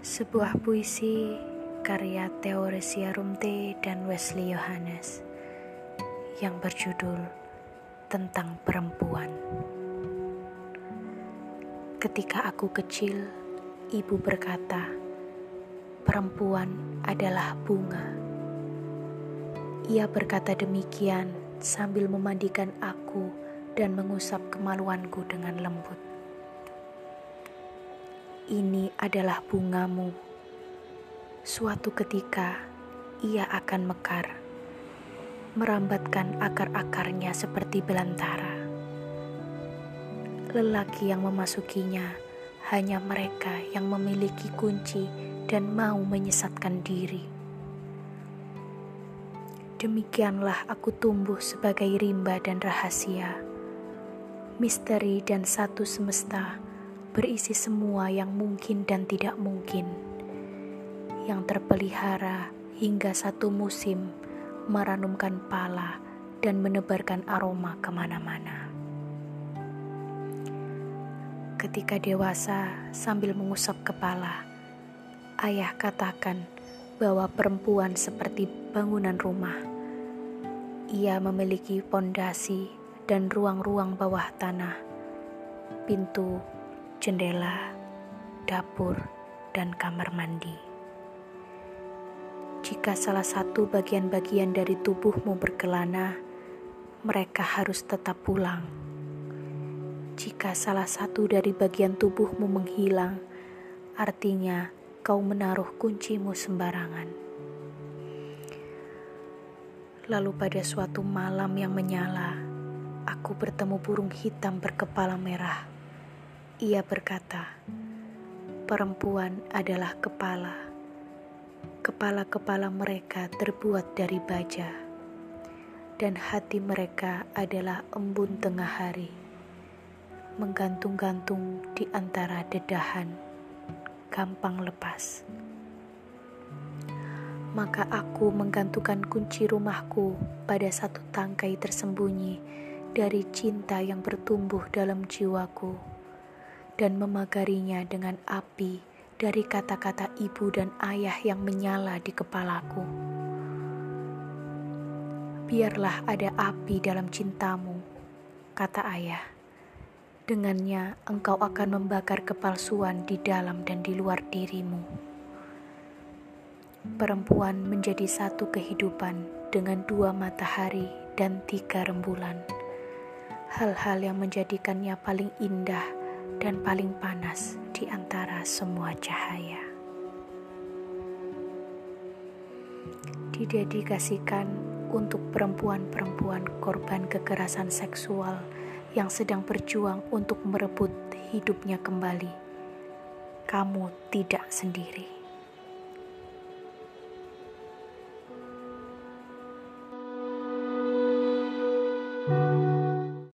Sebuah puisi karya Theoresia Rumte dan Wesley Yohanes yang berjudul Tentang Perempuan. Ketika aku kecil, ibu berkata, "Perempuan adalah bunga." Ia berkata demikian sambil memandikan aku dan mengusap kemaluanku dengan lembut ini adalah bungamu. Suatu ketika ia akan mekar, merambatkan akar-akarnya seperti belantara. Lelaki yang memasukinya hanya mereka yang memiliki kunci dan mau menyesatkan diri. Demikianlah aku tumbuh sebagai rimba dan rahasia, misteri dan satu semesta berisi semua yang mungkin dan tidak mungkin, yang terpelihara hingga satu musim meranumkan pala dan menebarkan aroma ke mana-mana. Ketika dewasa sambil mengusap kepala, ayah katakan bahwa perempuan seperti bangunan rumah. Ia memiliki pondasi dan ruang-ruang bawah tanah, pintu jendela, dapur, dan kamar mandi. Jika salah satu bagian-bagian dari tubuhmu berkelana, mereka harus tetap pulang. Jika salah satu dari bagian tubuhmu menghilang, artinya kau menaruh kuncimu sembarangan. Lalu, pada suatu malam yang menyala, aku bertemu burung hitam berkepala merah ia berkata, "Perempuan adalah kepala. Kepala-kepala mereka terbuat dari baja, dan hati mereka adalah embun tengah hari, menggantung-gantung di antara dedahan, gampang lepas." Maka aku menggantungkan kunci rumahku pada satu tangkai tersembunyi dari cinta yang bertumbuh dalam jiwaku dan memagarinya dengan api dari kata-kata ibu dan ayah yang menyala di kepalaku. Biarlah ada api dalam cintamu, kata ayah. Dengannya engkau akan membakar kepalsuan di dalam dan di luar dirimu. Perempuan menjadi satu kehidupan dengan dua matahari dan tiga rembulan. Hal-hal yang menjadikannya paling indah dan paling panas di antara semua cahaya. Didedikasikan untuk perempuan-perempuan korban kekerasan seksual yang sedang berjuang untuk merebut hidupnya kembali. Kamu tidak sendiri.